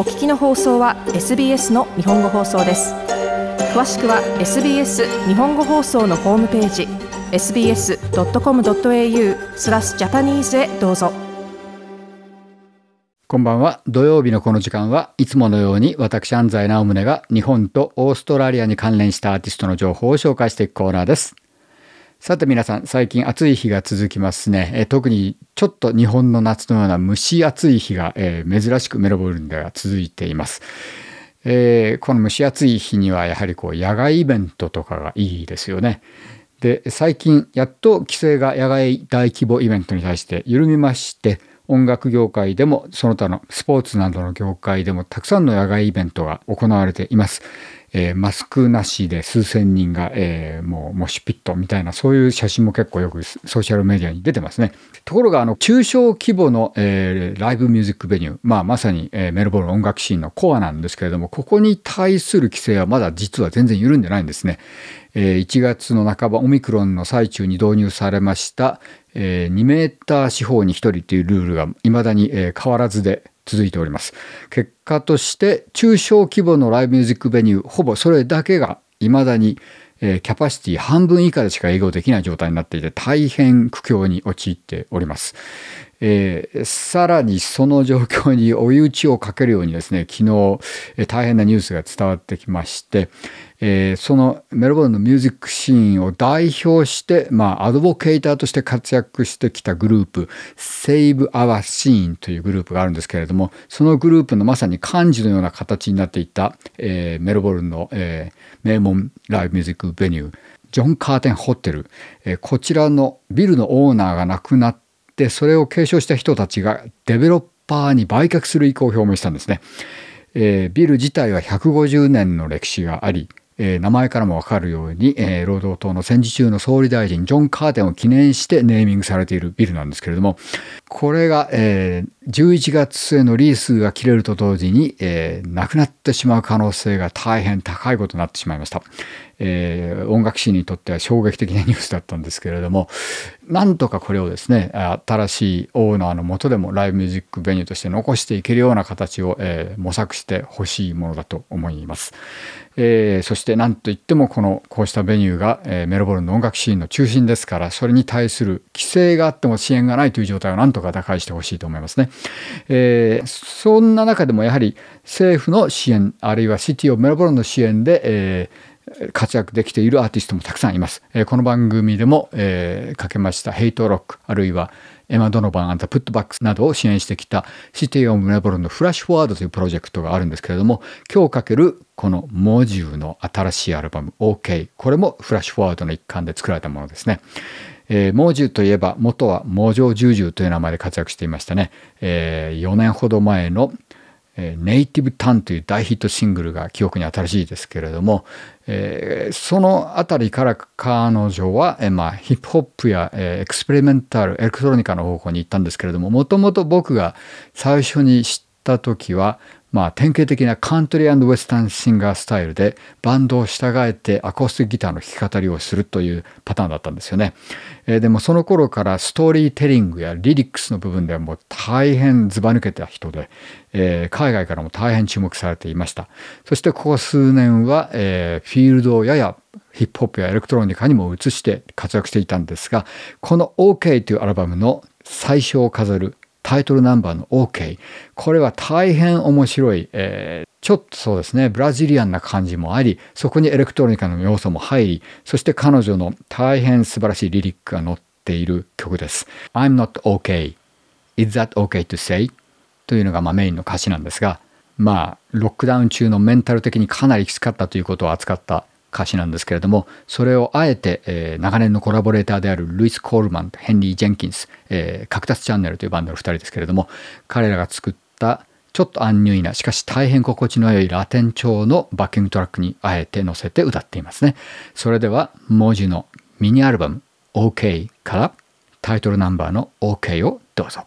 お聞きの放送は SBS の日本語放送です。詳しくは SBS 日本語放送のホームページ sbs.com.au スラスジャパニーズへどうぞ。こんばんは。土曜日のこの時間はいつものように私安西直宗が日本とオーストラリアに関連したアーティストの情報を紹介していくコーナーです。さて皆さん、最近暑い日が続きますね。え特にちょっと日本の夏のような蒸し暑い日が、えー、珍しくメロボルンでは続いています。えー、この蒸し暑い日にはやはりこう野外イベントとかがいいですよね。で、最近やっと規制が野外大規模イベントに対して緩みまして、音楽業界でもその他のスポーツなどの業界でもたくさんの野外イベントが行われています。えー、マスクなしで数千人が、えー、もうモシュピットみたいなそういう写真も結構よくソーシャルメディアに出てますね。ところがあの中小規模の、えー、ライブミュージックベニュー、まあ、まさに、えー、メルボルン音楽シーンのコアなんですけれどもここに対する規制はまだ実は全然緩んでないんですね。えー、1月の半ばオミクロンの最中に導入されました、えー、2メーター四方に1人というルールが未だに、えー、変わらずで続いております。結果として中小規模のライブミュージックベニューほぼそれだけが未だにえー、キャパシティ半分以下でしか営業できない状態になっていて大変苦境に陥っております。えー、さらにその状況に追い打ちをかけるようにですね昨日、えー、大変なニュースが伝わってきまして、えー、そのメルボルンのミュージックシーンを代表して、まあ、アドボケーターとして活躍してきたグループ Save Our Scene というグループがあるんですけれどもそのグループのまさに幹事のような形になっていた、えー、メルボルンの、えー、名門ライブミュージックベニュージョン・カーテンホテル、えー、こちらのビルのオーナーが亡くなってそれを継承した人たちがデベロッパーに売却する意向を表明したんですね。えー、ビル自体は150年の歴史がありえー、名前からもわかるように、えー、労働党の戦時中の総理大臣ジョン・カーテンを記念してネーミングされているビルなんですけれどもこれが、えー、11月末のリースが切れると同時に、えー、なくなってしまう可能性が大変高いことになってしまいました。えー、音楽史にとっては衝撃的なニュースだったんですけれどもなんとかこれをですね新しいオーナーのもとでもライブミュージックベニューとして残していけるような形を、えー、模索してほしいものだと思います。えー、そして何といってもこのこうしたベニューが、えー、メロボルンの音楽シーンの中心ですからそれに対する規制があっても支援がないという状態を何とか打開してほしいと思いますね。えー、そんな中でもやはり政府の支援あるいはシティオメロボルンの支援で、えー、活躍できているアーティストもたくさんいます。えー、この番組でも、えー、かけましたヘイトロックあるいはエマ・ドノバン、アンザ・プットバックスなどを支援してきたシティ・オブ・メボルンのフラッシュフォワードというプロジェクトがあるんですけれども、今日かけるこの Mo'Ju の新しいアルバム OK。これもフラッシュフォワードの一環で作られたものですね。えー、 Mo'Ju といえば元は Mojo Juju という名前で活躍していましたね。えー、4年ほど前のえ Native Tongue という大ヒットシングルが記憶に新しいですけれども、えー、その辺りから彼女は、え、まあ、ヒップホップや、え、 experimental electronica の方向に行ったんですけれどももともと僕が最初に知った時はまあ、典型的なカントリーウエスタンシンガースタイルでバンドを従えてアコースティックギターの弾き語りをするというパターンだったんですよね。えー、でもその頃からストーリーテリングやリリックスの部分ではもう大変ずば抜けた人で、えー、海外からも大変注目されていました。そしてここ数年は、えー、フィールドをややヒップホップやエレクトロニカにも移して活躍していたんですがこの OK というアルバムの最初を飾るタイトルナンバーの OK。これは大変面白い、えー、ちょっとそうですね、ブラジリアンな感じもあり、そこにエレクトロニカの要素も入り、そして彼女の大変素晴らしいリリックが載っている曲です。I'm not okay. Is that okay to say? というのがまあメインの歌詞なんですが、まあ、ロックダウン中のメンタル的にかなりきつかったということを扱った歌詞なんですけれどもそれをあえて、えー、長年のコラボレーターであるルイス・コールマンとヘンリー・ジェンキンス、えー、カクタスチャンネルというバンドの2人ですけれども彼らが作ったちょっとアンニュイなしかし大変心地の良いラテン調のバッキングトラックにあえて乗せて歌っていますね。それでは文字のミニアルバム OK からタイトルナンバーの OK をどうぞ。